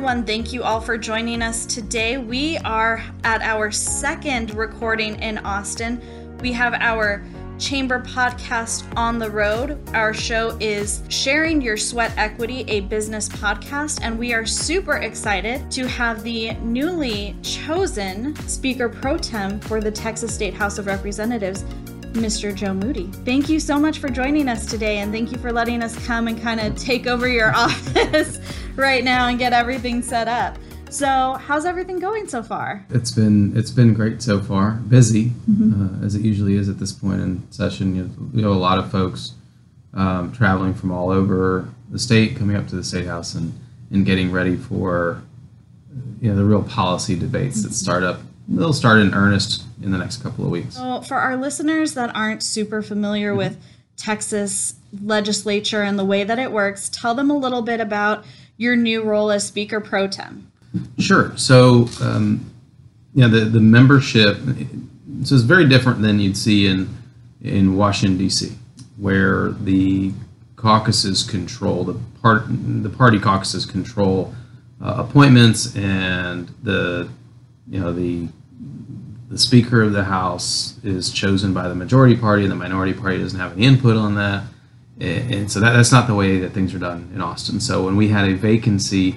everyone. Thank you all for joining us today. We are at our second recording in Austin. We have our Chamber podcast on the road. Our show is Sharing Your Sweat Equity, a business podcast, and we are super excited to have the newly chosen Speaker Pro Tem for the Texas State House of Representatives, Mr. Joe Moody. Thank you so much for joining us today, and thank you for letting us come and kind of take over your office right now and get everything set up. So, how's everything going so far? It's been it's been great so far. Busy mm-hmm. uh, as it usually is at this point in session. You have a lot of folks um, traveling from all over the state, coming up to the state house, and and getting ready for you know the real policy debates that start up. They'll start in earnest in the next couple of weeks. So, for our listeners that aren't super familiar mm-hmm. with Texas legislature and the way that it works, tell them a little bit about your new role as Speaker Pro Tem. Sure. So, um, yeah, the, the membership, so it's very different than you'd see in, in Washington, D.C., where the caucuses control, the, part, the party caucuses control uh, appointments and the, you know, the, the Speaker of the House is chosen by the majority party and the minority party doesn't have any input on that. And so that, that's not the way that things are done in Austin. So when we had a vacancy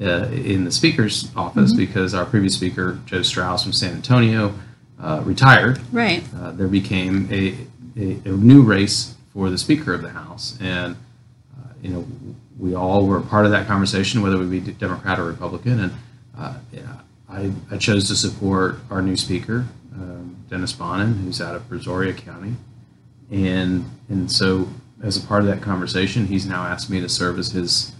uh, in the speaker's office mm-hmm. because our previous speaker, Joe Straus from San Antonio, uh, retired. Right. Uh, there became a, a, a, new race for the Speaker of the House, and uh, you know we all were part of that conversation, whether we be Democrat or Republican, and uh, yeah, I, I chose to support our new Speaker, um, Dennis Bonnen, who's out of Brazoria County, and and so as a part of that conversation, he's now asked me to serve as his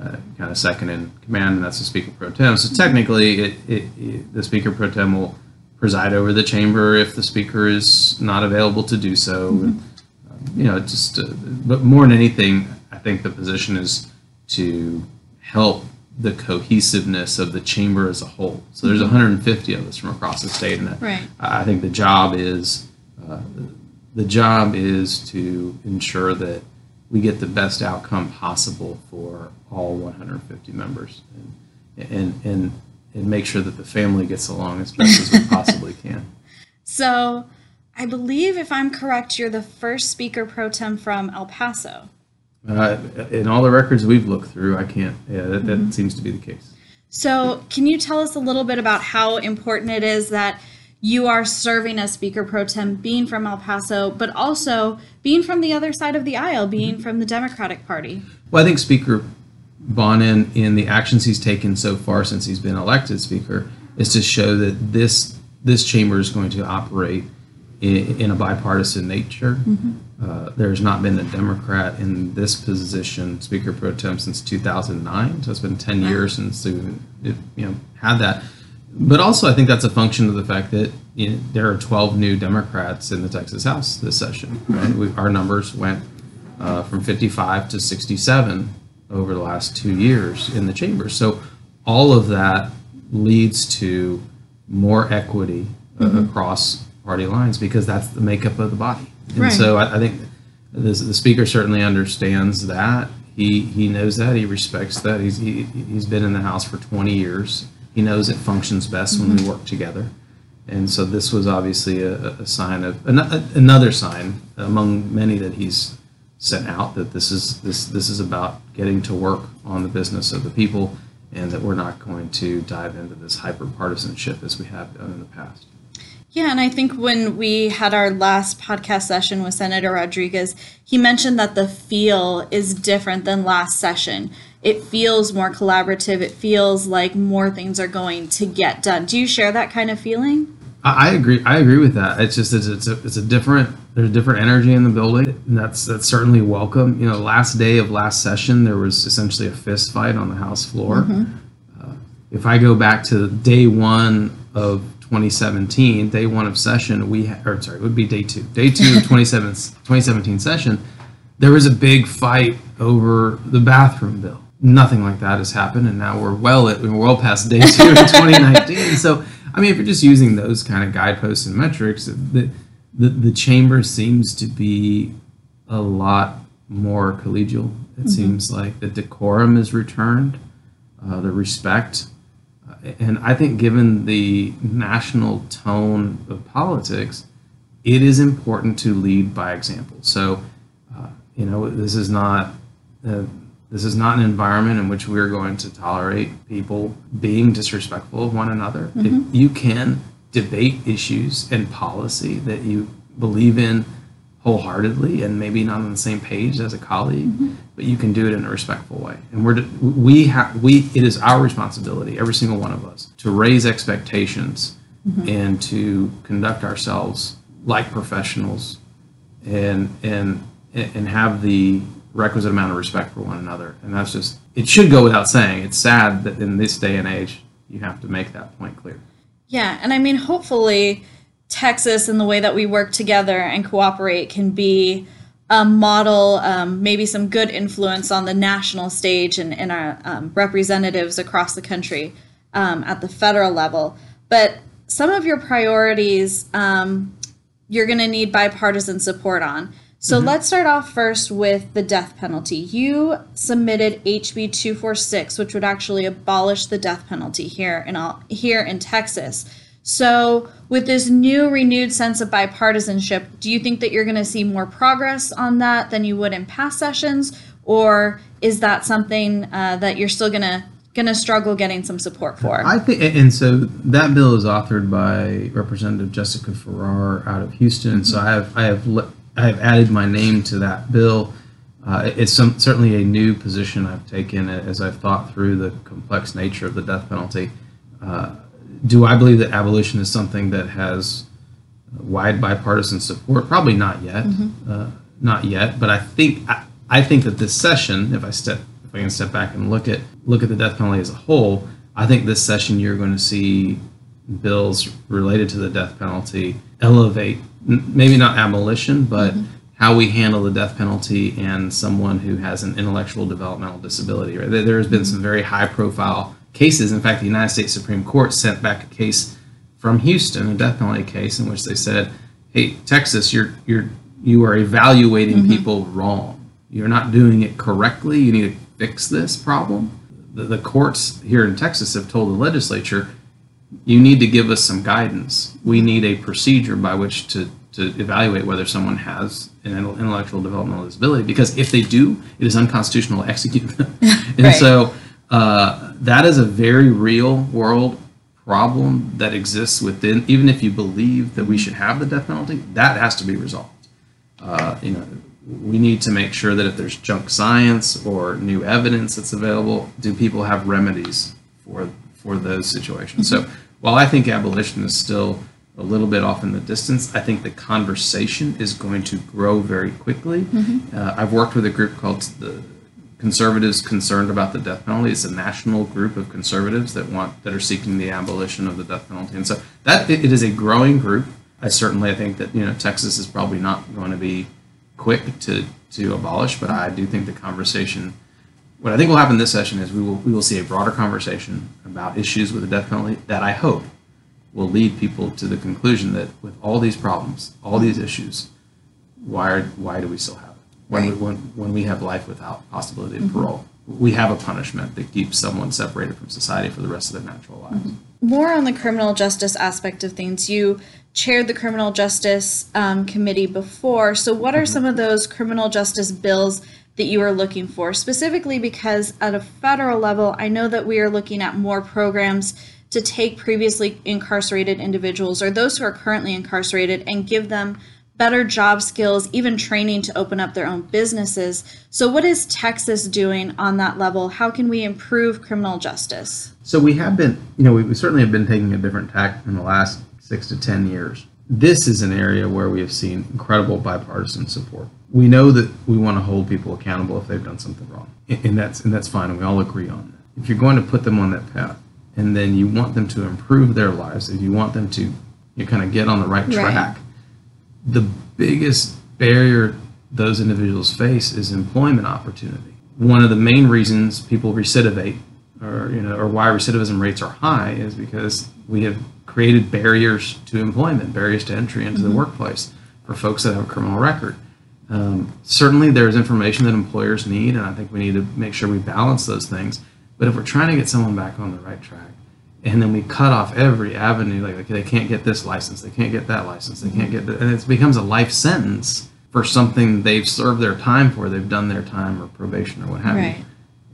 uh, kind of second in command, and that's the Speaker Pro Tem. So technically, it, it, it, the Speaker Pro Tem will preside over the chamber if the Speaker is not available to do so. Mm-hmm. And, um, you know, just uh, but more than anything, I think the position is to help the cohesiveness of the chamber as a whole. So there's 150 mm-hmm. of us from across the state, and right. I think the job is uh, the job is to ensure that we get the best outcome possible for all 150 members and, and, and, and make sure that the family gets along as best as we possibly can. So, I believe, if I'm correct, you're the first speaker pro tem from El Paso. Uh, in all the records we've looked through, I can't. Yeah, that, that mm-hmm. seems to be the case. So, can you tell us a little bit about how important it is that you are serving as Speaker Pro Tem, being from El Paso, but also being from the other side of the aisle, being mm-hmm. from the Democratic Party? Well, I think Speaker Bonnen, in the actions he's taken so far since he's been elected Speaker, is to show that this this chamber is going to operate in, in a bipartisan nature. Mm-hmm. Uh, there's not been a Democrat in this position, Speaker Pro Tem, since 2009. So it's been 10 years since we you know had that but also, I think that's a function of the fact that you know, there are 12 new Democrats in the Texas House this session. Right? We, our numbers went uh, from 55 to 67 over the last two years in the chamber. So all of that leads to more equity uh, mm-hmm. across party lines because that's the makeup of the body. And right. so I, I think this, the speaker certainly understands that. He he knows that. He respects that. He's he, he's been in the House for 20 years he knows it functions best mm-hmm. when we mm-hmm. work together. And so this was obviously a, a sign of another sign among many that he's sent out that this is this this is about getting to work on the business of the people, and that we're not going to dive into this hyper partisanship as we have done in the past. Yeah, and I think when we had our last podcast session with Senator Rodriguez, he mentioned that the feel is different than last session it feels more collaborative. It feels like more things are going to get done. Do you share that kind of feeling? I agree. I agree with that. It's just it's, it's a it's a different there's a different energy in the building, and that's that's certainly welcome. You know, last day of last session there was essentially a fist fight on the House floor. Mm-hmm. Uh, if I go back to day one of 2017, day one of session, we ha- or sorry, it would be day two, day two of 2017 session. There was a big fight over the bathroom bill nothing like that has happened, and now we're well at, we're well past day two of 2019. so, I mean, if you're just using those kind of guideposts and metrics, the, the the chamber seems to be a lot more collegial. It mm-hmm. seems like the decorum is returned. uh, the respect. Uh, and I think, given the national tone of politics, it is important to lead by example. So, uh, you know, this is not uh, this is not an environment in which we're going to tolerate people being disrespectful of one another. Mm-hmm. If you can debate issues and policy that you believe in wholeheartedly and maybe not on the same page as a colleague, Mm-hmm. but you can do it in a respectful way. And we're we have we it is our responsibility, every single one of us, to raise expectations Mm-hmm. and to conduct ourselves like professionals and and and have the requisite amount of respect for one another. And that's just it should go without saying. It's sad that in this day and age you have to make that point clear. Yeah, and I mean, hopefully, Texas and the way that we work together and cooperate can be a model, um, maybe some good influence on the national stage and, and our um, representatives across the country um, at the federal level. But some of your priorities um, you're going to need bipartisan support on. So let's start off first with the death penalty. You submitted HB 246, which would actually abolish the death penalty here in all, here in Texas. So, with this new renewed sense of bipartisanship, do you think that you're going to see more progress on that than you would in past sessions, or is that something uh, that you're still going to going to struggle getting some support for? I think, and so that bill is authored by Representative Jessica Farrar out of Houston. And so I have I have le- I have added my name to that bill. Uh, it's some, certainly a new position I've taken as I've thought through the complex nature of the death penalty. Uh, do I believe that abolition is something that has wide bipartisan support? Probably not yet, uh, not yet. But I think I, I think that this session, if I step if I can step back and look at look at the death penalty as a whole, I think this session you're going to see bills related to the death penalty elevate maybe not abolition, but mm-hmm. how we handle the death penalty and someone who has an intellectual developmental disability. Right? There, there has been some very high profile cases. In fact, the United States Supreme Court sent back a case from Houston, a death penalty case, in which they said, "Hey, Texas, you're you're you are evaluating mm-hmm. people wrong. You're not doing it correctly. You need to fix this problem." The, the courts here in Texas have told the legislature, "You need to give us some guidance. We need a procedure by which to to evaluate whether someone has an intellectual developmental disability. Because if they do, it is unconstitutional to execute them." and Right. so uh, that is a very real world problem that exists within even if you believe that we should have the death penalty that has to be resolved uh, you know we need to make sure that if there's junk science or new evidence that's available do people have remedies for for those situations so while i think abolition is still a little bit off in the distance i think the conversation is going to grow very quickly uh, i've worked with a group called the conservatives concerned about the death penalty. It's a national group of conservatives that want that are seeking the abolition of the death penalty, and so that it, it is a growing group. I certainly I think that you know Texas is probably not going to be quick to to abolish, but I do think the conversation. What I think will happen this session is we will we will see a broader conversation about issues with the death penalty that I hope will lead people to the conclusion that with all these problems, all these issues, why are, why do we still have it? When, we, when, when we have life without possibility of parole, we have a punishment that keeps someone separated from society for the rest of their natural lives. Mm-hmm. more on the criminal justice aspect of things. You chaired the criminal justice um, committee before. So, what are some of those criminal justice bills that you are looking for? Specifically, because at a federal level, I know that we are looking at more programs to take previously incarcerated individuals or those who are currently incarcerated and give them better job skills, even training to open up their own businesses. So, what is Texas doing on that level? How can we improve criminal justice? So we have been, you know, we, we certainly have been taking a different tack in the last six to 10 years. This is an area where we have seen incredible bipartisan support. We know that we want to hold people accountable if they've done something wrong, and that's and that's fine, and we all agree on that. If you're going to put them on that path, and then you want them to improve their lives, if you want them to, you kind of get on the right Right. track, the biggest barrier those individuals face is employment opportunity. One of the main reasons people recidivate, or you know, or why recidivism rates are high, is because we have created barriers to employment, barriers to entry into the workplace for folks that have a criminal record. Um, certainly, there's information that employers need, and I think we need to make sure we balance those things. But if we're trying to get someone back on the right track, and then we cut off every avenue, like, like they can't get this license, they can't get that license, they can't get, that, and it becomes a life sentence for something they've served their time for, they've done their time or probation or what have Right.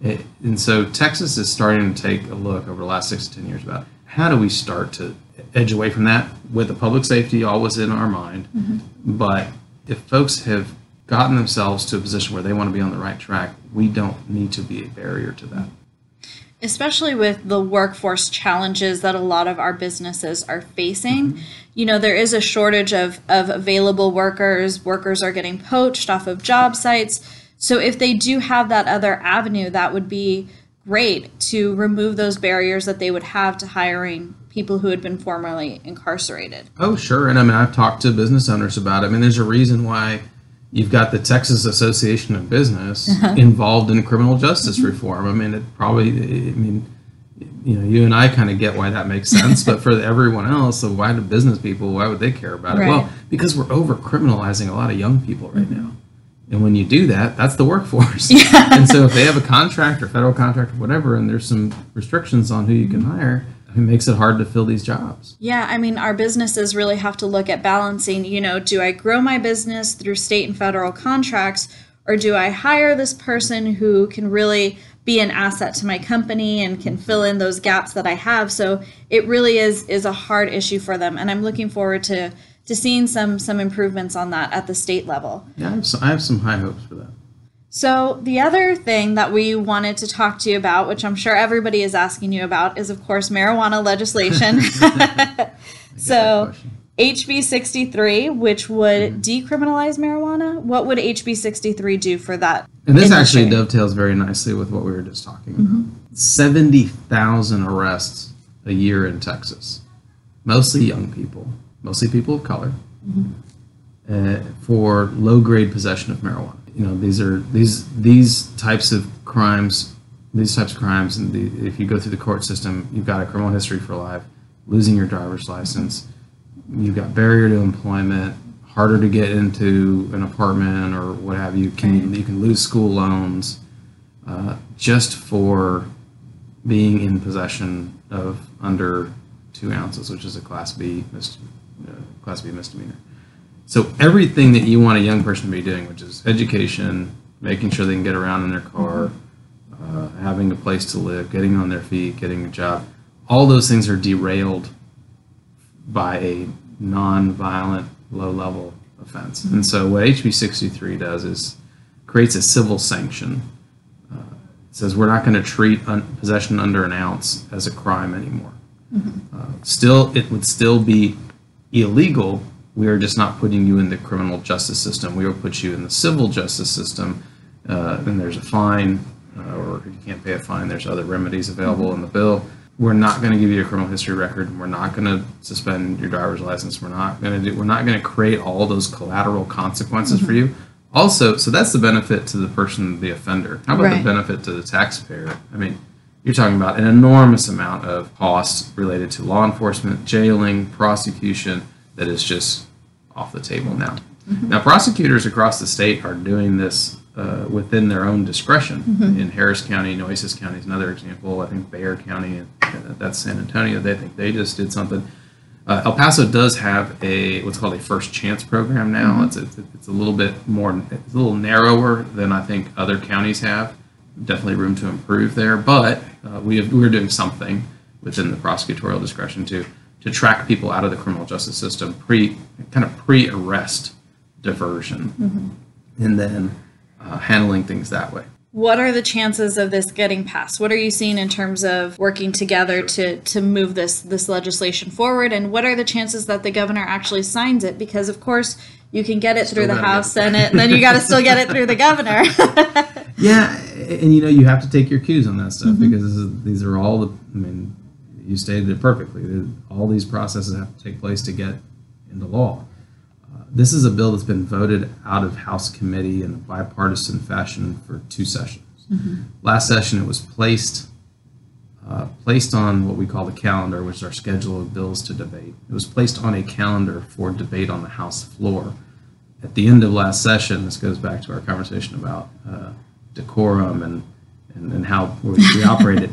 you. It, and so Texas is starting to take a look over the last six to ten years about how do we start to edge away from that with the public safety always in our mind. Mm-hmm. But if folks have gotten themselves to a position where they want to be on the right track, we don't need to be a barrier to that. especially with the workforce challenges that a lot of our businesses are facing. Mm-hmm. You know, there is a shortage of, of available workers. Workers are getting poached off of job sites. So if they do have that other avenue, that would be great to remove those barriers that they would have to hiring people who had been formerly incarcerated. Oh, sure. And I mean, I've talked to business owners about it. I mean, there's a reason why you've got the Texas Association of Business uh-huh. involved in criminal justice mm-hmm. reform. I mean, it probably, I mean, you know, you and I kind of get why that makes sense, but for everyone else, so why do business people, why would they care about it? Right. Well, because we're over criminalizing a lot of young people right mm-hmm. now. And when you do that, that's the workforce. And so if they have a contract or federal contract or whatever, and there's some restrictions on who you can mm-hmm. hire, it makes it hard to fill these jobs. Yeah, I mean, our businesses really have to look at balancing, you know, do I grow my business through state and federal contracts, or do I hire this person who can really be an asset to my company and can fill in those gaps that I have? So it really is is a hard issue for them, and I'm looking forward to to seeing some some improvements on that at the state level. Yeah, I have some, I have some high hopes for that. So, the other thing that we wanted to talk to you about, which I'm sure everybody is asking you about, is of course marijuana legislation. so. HB 63, which would mm-hmm. decriminalize marijuana, what would HB 63 do for that? And this actually dovetails very nicely with what we were just talking about. Mm-hmm. 70,000 arrests a year in Texas, mostly young people, mostly people of color, uh, for low grade possession of marijuana. You know, these are these these types of crimes, these types of crimes, and the, if you go through the court system, you've got a criminal history for life, losing your driver's license, you've got barrier to employment, harder to get into an apartment or what have you. Can you can lose school loans uh, just for being in possession of under two ounces, which is a class B mis- uh, class B misdemeanor. So everything that you want a young person to be doing, which is education, making sure they can get around in their car, uh, having a place to live, getting on their feet, getting a job, all those things are derailed by a non-violent, low-level offense. And so what HB 63 does is creates a civil sanction. Uh, it says we're not going to treat un- possession under an ounce as a crime anymore. Uh, still, it would still be illegal. We are just not putting you in the criminal justice system. We will put you in the civil justice system. Uh, and there's a fine, uh, or if you can't pay a fine, there's other remedies available in the bill. We're not going to give you a criminal history record. We're not going to suspend your driver's license. We're not going to do. We're not going to create all those collateral consequences for you. Also, so that's the benefit to the person, the offender. How about Right. the benefit to the taxpayer? I mean, you're talking about an enormous amount of costs related to law enforcement, jailing, prosecution that is just off the table now. Now, prosecutors across the state are doing this uh, within their own discretion. In Harris County, Nueces County is another example. I think Bexar County, and uh, that's San Antonio. They think they just did something. Uh, El Paso does have a what's called a first chance program now. It's a, it's a little bit more, it's a little narrower than I think other counties have. Definitely room to improve there, but uh, we have, we're doing something within the prosecutorial discretion to to track people out of the criminal justice system pre kind of pre arrest diversion, and then uh, handling things that way. What are the chances of this getting passed? What are you seeing in terms of working together to to move this this legislation forward? And what are the chances that the governor actually signs it? Because of course you can get it Still through the House, get it. Senate, and then you got to still get it through the governor. Yeah, and you know you have to take your cues on that stuff because this is, these are all the. I mean, you stated it perfectly. All these processes have to take place to get into law. Uh, this is a bill that's been voted out of House committee in a bipartisan fashion for two sessions. Last session, it was placed uh, placed on what we call the calendar, which is our schedule of bills to debate. It was placed on a calendar for debate on the House floor. At the end of last session, this goes back to our conversation about uh, decorum and and, and how we, we operated.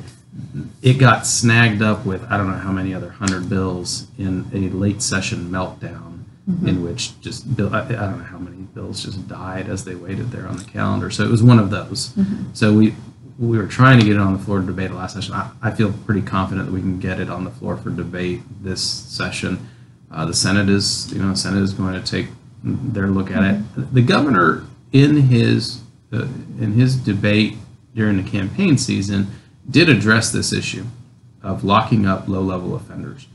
It got snagged up with I don't know how many other hundred bills in a late session meltdown, mm-hmm. in which just bill I, I don't know how many bills just died as they waited there on the calendar. So it was one of those. Mm-hmm. So we we were trying to get it on the floor to debate last session. I, I feel pretty confident that we can get it on the floor for debate this session. Uh, the Senate is, you know, the Senate is going to take their look at it. Mm-hmm. The governor, in his uh, in his debate during the campaign season, did address this issue of locking up low-level offenders.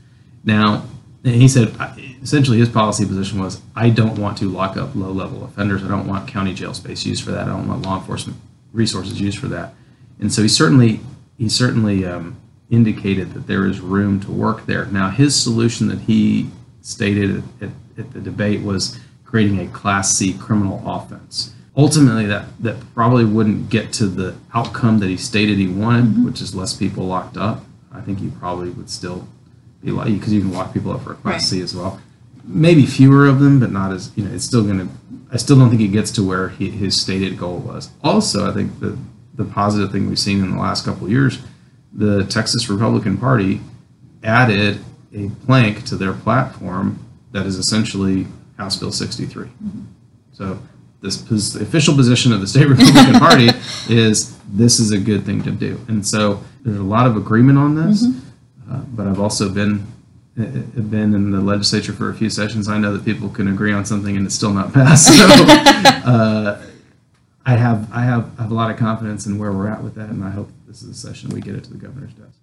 Now, he said essentially his policy position was, I don't want to lock up low-level offenders. I don't want county jail space used for that. I don't want law enforcement resources used for that. And so he certainly he certainly um, indicated that there is room to work there. Now, his solution that he stated at, at the debate was creating a Class C criminal offense. Ultimately, that that probably wouldn't get to the outcome that he stated he wanted, mm-hmm. which is less people locked up. I think he probably would still be like because you can lock people up for a Class Right. C as well. Maybe fewer of them, but not as you know. It's still going to. I still don't think it gets to where he, his stated goal was. Also, I think the the positive thing we've seen in the last couple of years, the Texas Republican Party added a plank to their platform that is essentially House Bill 63. Mm-hmm. So this pos- the official position of the state Republican Party is this is a good thing to do, and so there's a lot of agreement on this. Uh, but I've also been uh, been in the legislature for a few sessions. I know that people can agree on something and it's still not passed. So uh, I have I have I have a lot of confidence in where we're at with that, and I hope this is a session we get it to the governor's desk.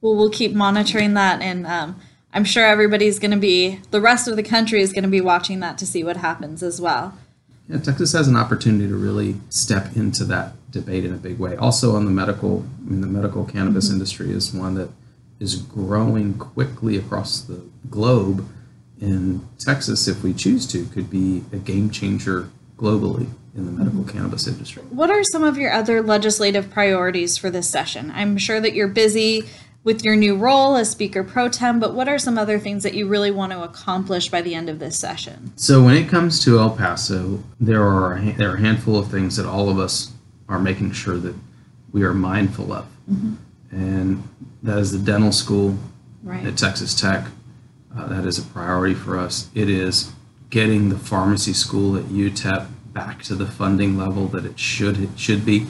Well, we'll keep monitoring that, and um, I'm sure everybody's going to be, the rest of the country is going to be watching that to see what happens as well. Yeah, Texas has an opportunity to really step into that debate in a big way. Also, on the medical, I mean, the medical cannabis mm-hmm. industry is one that is growing quickly across the globe. And Texas, if we choose to, could be a game changer globally in the medical mm-hmm. cannabis industry. What are some of your other legislative priorities for this session? I'm sure that you're busy with your new role as Speaker Pro Tem, but what are some other things that you really want to accomplish by the end of this session? So when it comes to El Paso, there are a, there are a handful of things that all of us are making sure that we are mindful of, and that is the dental school Right. at Texas Tech. Uh, that is a priority for us. It is getting the pharmacy school at UTEP back to the funding level that it should it should be.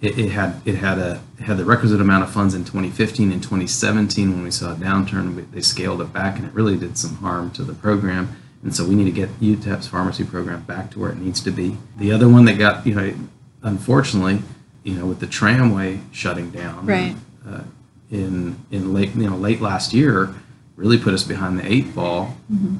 It, it had it had a had the requisite amount of funds in 2015 and 2017 when we saw a downturn. They scaled it back, and it really did some harm to the program. And so we need to get UTEP's pharmacy program back to where it needs to be. The other one that got you know, unfortunately, you know, with the tramway shutting down, Right. uh, in in late you know late last year really put us behind the eight ball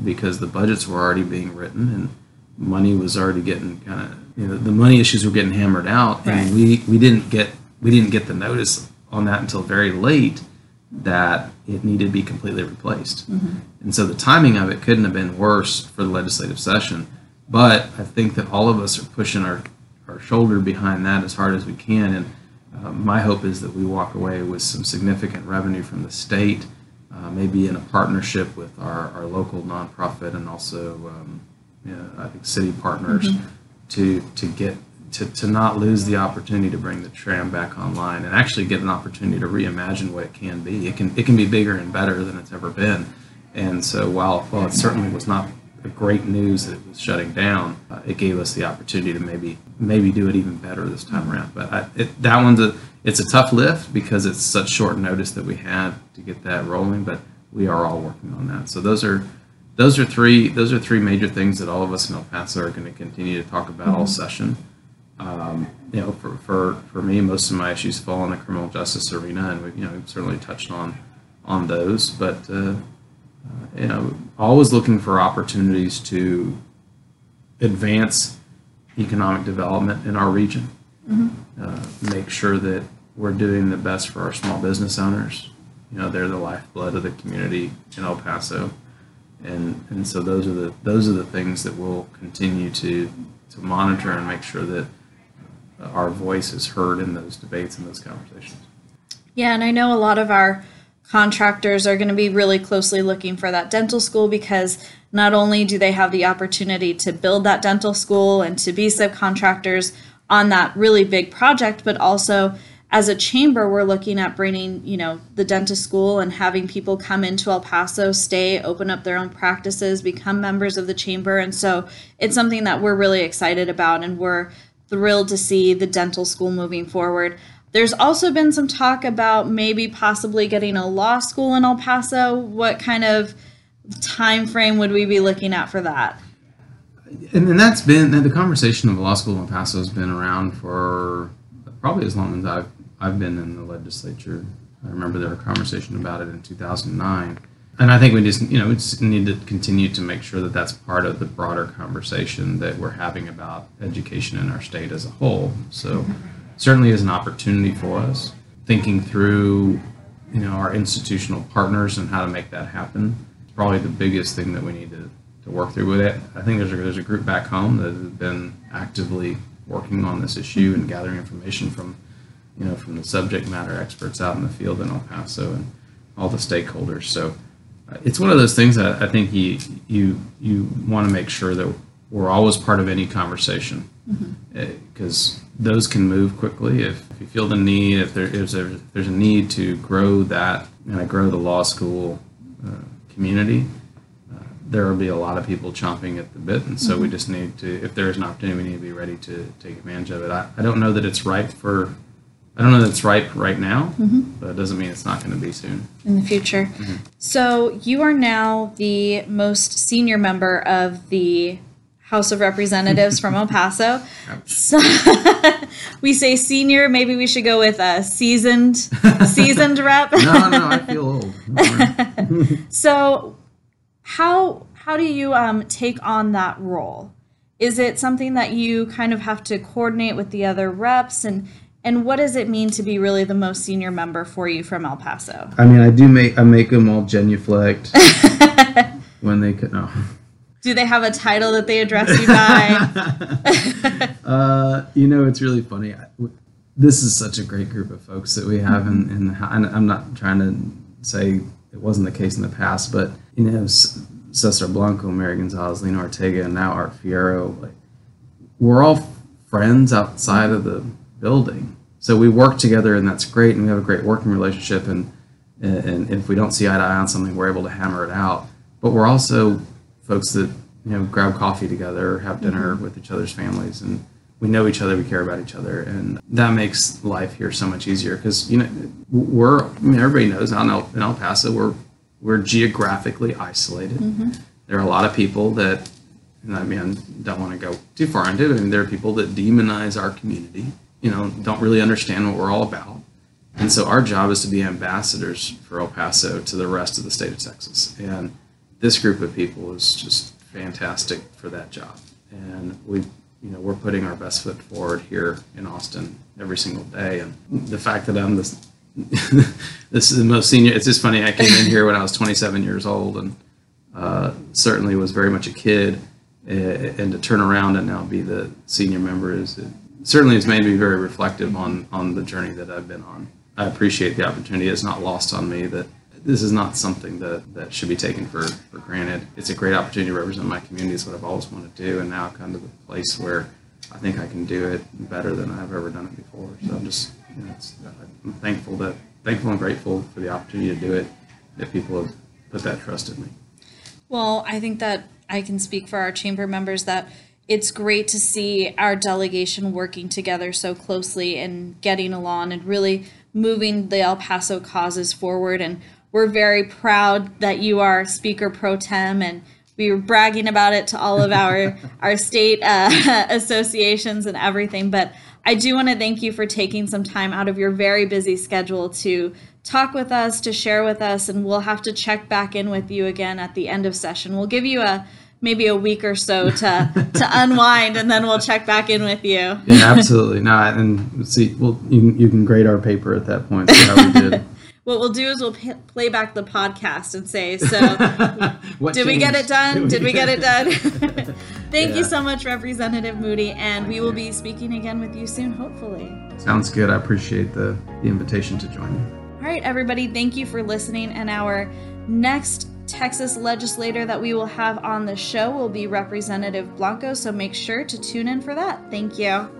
because the budgets were already being written and money was already getting kind of you know the money issues were getting hammered out Right. and we we didn't get we didn't get the notice on that until very late that it needed to be completely replaced. And so the timing of it couldn't have been worse for the legislative session. But i think that all of us are pushing our our shoulder behind that as hard as we can. And uh, my hope is that we walk away with some significant revenue from the state, uh, maybe in a partnership with our, our local nonprofit and also, um, you know, I think, city partners to to get to, to not lose the opportunity to bring the tram back online and actually get an opportunity to reimagine what it can be. It can it can be bigger and better than it's ever been. And so while while it certainly was not great news that it was shutting down, uh, it gave us the opportunity to maybe maybe do it even better this time around. But I, it, that one's a it's a tough lift because it's such short notice that we had to get that rolling. But we are all working on that. So those are those are three those are three major things that all of us in El Paso are going to continue to talk about all session. Um, you know, for, for, for me, most of my issues fall in the criminal justice arena, and we've, you know we've certainly touched on on those. But uh, uh, you know, always looking for opportunities to advance economic development in our region. Uh, make sure that we're doing the best for our small business owners. You know, they're the lifeblood of the community in El Paso, and and so those are the those are the things that we'll continue to to monitor and make sure that our voice is heard in those debates and those conversations. Yeah, and I know a lot of our contractors are going to be really closely looking for that dental school because not only do they have the opportunity to build that dental school and to be subcontractors on that really big project, but also as a chamber, we're looking at bringing, you know, the dentist school and having people come into El Paso, stay, open up their own practices, become members of the chamber. And so it's something that we're really excited about and we're thrilled to see the dental school moving forward. There's also been some talk about maybe possibly getting a law school in El Paso. What kind of time frame would we be looking at for that? And, and that's been the conversation of law school in El Paso has been around for probably as long as I've I've been in the legislature. I remember there was a conversation about it in 2009. And I think we just, you know, we just need to continue to make sure that that's part of the broader conversation that we're having about education in our state as a whole. So, certainly is an opportunity for us thinking through, you know, our institutional partners and how to make that happen. Probably the biggest thing that we need to, to work through with it. I think there's a, there's a group back home that has been actively working on this issue and gathering information from you know, from the subject matter experts out in the field in El Paso and all the stakeholders. So it's one of those things that I think you you you want to make sure that we're always part of any conversation because mm-hmm. uh, those can move quickly if, if, you feel the need if there is a, if there's a need to grow that and I grow the law school uh, community uh, there will be a lot of people chomping at the bit and so mm-hmm. we just need to if there is an opportunity we need to be ready to take advantage of it I, I don't know that it's right for I don't know that it's ripe right now, mm-hmm. but it doesn't mean it's not going to be soon. In the future. Mm-hmm. So you are now the most senior member of the House of Representatives from El Paso. So we say senior, maybe we should go with a seasoned seasoned rep. no, no, I feel old. so how how do you um, take on that role? Is it something that you kind of have to coordinate with the other reps and and what does it mean to be really the most senior member for you from El Paso? I mean, I do make I make them all genuflect when they could. No. Do they have a title that they address you by? uh, you know, it's really funny. This is such a great group of folks that we have, in, in the, and I'm not trying to say it wasn't the case in the past, but you know, Cesar Blanco, Mary Gonzalez, Lina Ortega, and now Art Fierro, like we're all friends outside of the building. So we work together, and that's great, and we have a great working relationship. And and if we don't see eye to eye on something, we're able to hammer it out. But we're also folks that you know grab coffee together, have dinner mm-hmm. with each other's families, and we know each other, we care about each other, and that makes life here so much easier. Because you know we're I mean everybody knows out in El, in El Paso we're we're geographically isolated. Mm-hmm. There are a lot of people that, and I mean, I don't want to go too far into it. I mean, there are people that demonize our community you know, don't really understand what we're all about. And so our job is to be ambassadors for El Paso to the rest of the state of Texas. And this group of people is just fantastic for that job. And we, you know, we're putting our best foot forward here in Austin every single day. And the fact that I'm this, this is the most senior. It's just funny. I came in here when I was 27 years old, and uh, certainly was very much a kid. And to turn around and now be the senior member is certainly has made me very reflective on on the journey that I've been on. I appreciate the opportunity. It's not lost on me that this is not something that, that should be taken for, for granted. It's a great opportunity to represent my community. It's what I've always wanted to do, and now I've come to the place where I think I can do it better than I've ever done it before. So I'm just, you know, I'm thankful that thankful and grateful for the opportunity to do it. That people have put that trust in me. Well, I think that I can speak for our chamber members that it's great to see our delegation working together so closely and getting along and really moving the El Paso causes forward. And we're very proud that you are Speaker Pro Tem, and we were bragging about it to all of our our state uh, associations and everything. But I do want to thank you for taking some time out of your very busy schedule to talk with us, to share with us, and we'll have to check back in with you again at the end of session. We'll give you a maybe a week or so to to unwind, and then we'll check back in with you. Yeah, absolutely. No, and see, well, you, you can grade our paper at that point. See how we did. what we'll do is we'll p- play back the podcast and say, so did changed? we get it done? Did, we get it done? Thank yeah. you so much, Representative Moody, and Thank we will you. be speaking again with you soon, hopefully. Sounds good. I appreciate the, the invitation to join you. All right, everybody, thank you for listening. And our next Texas legislator that we will have on the show will be Representative Blanco, so make sure to tune in for that. Thank you.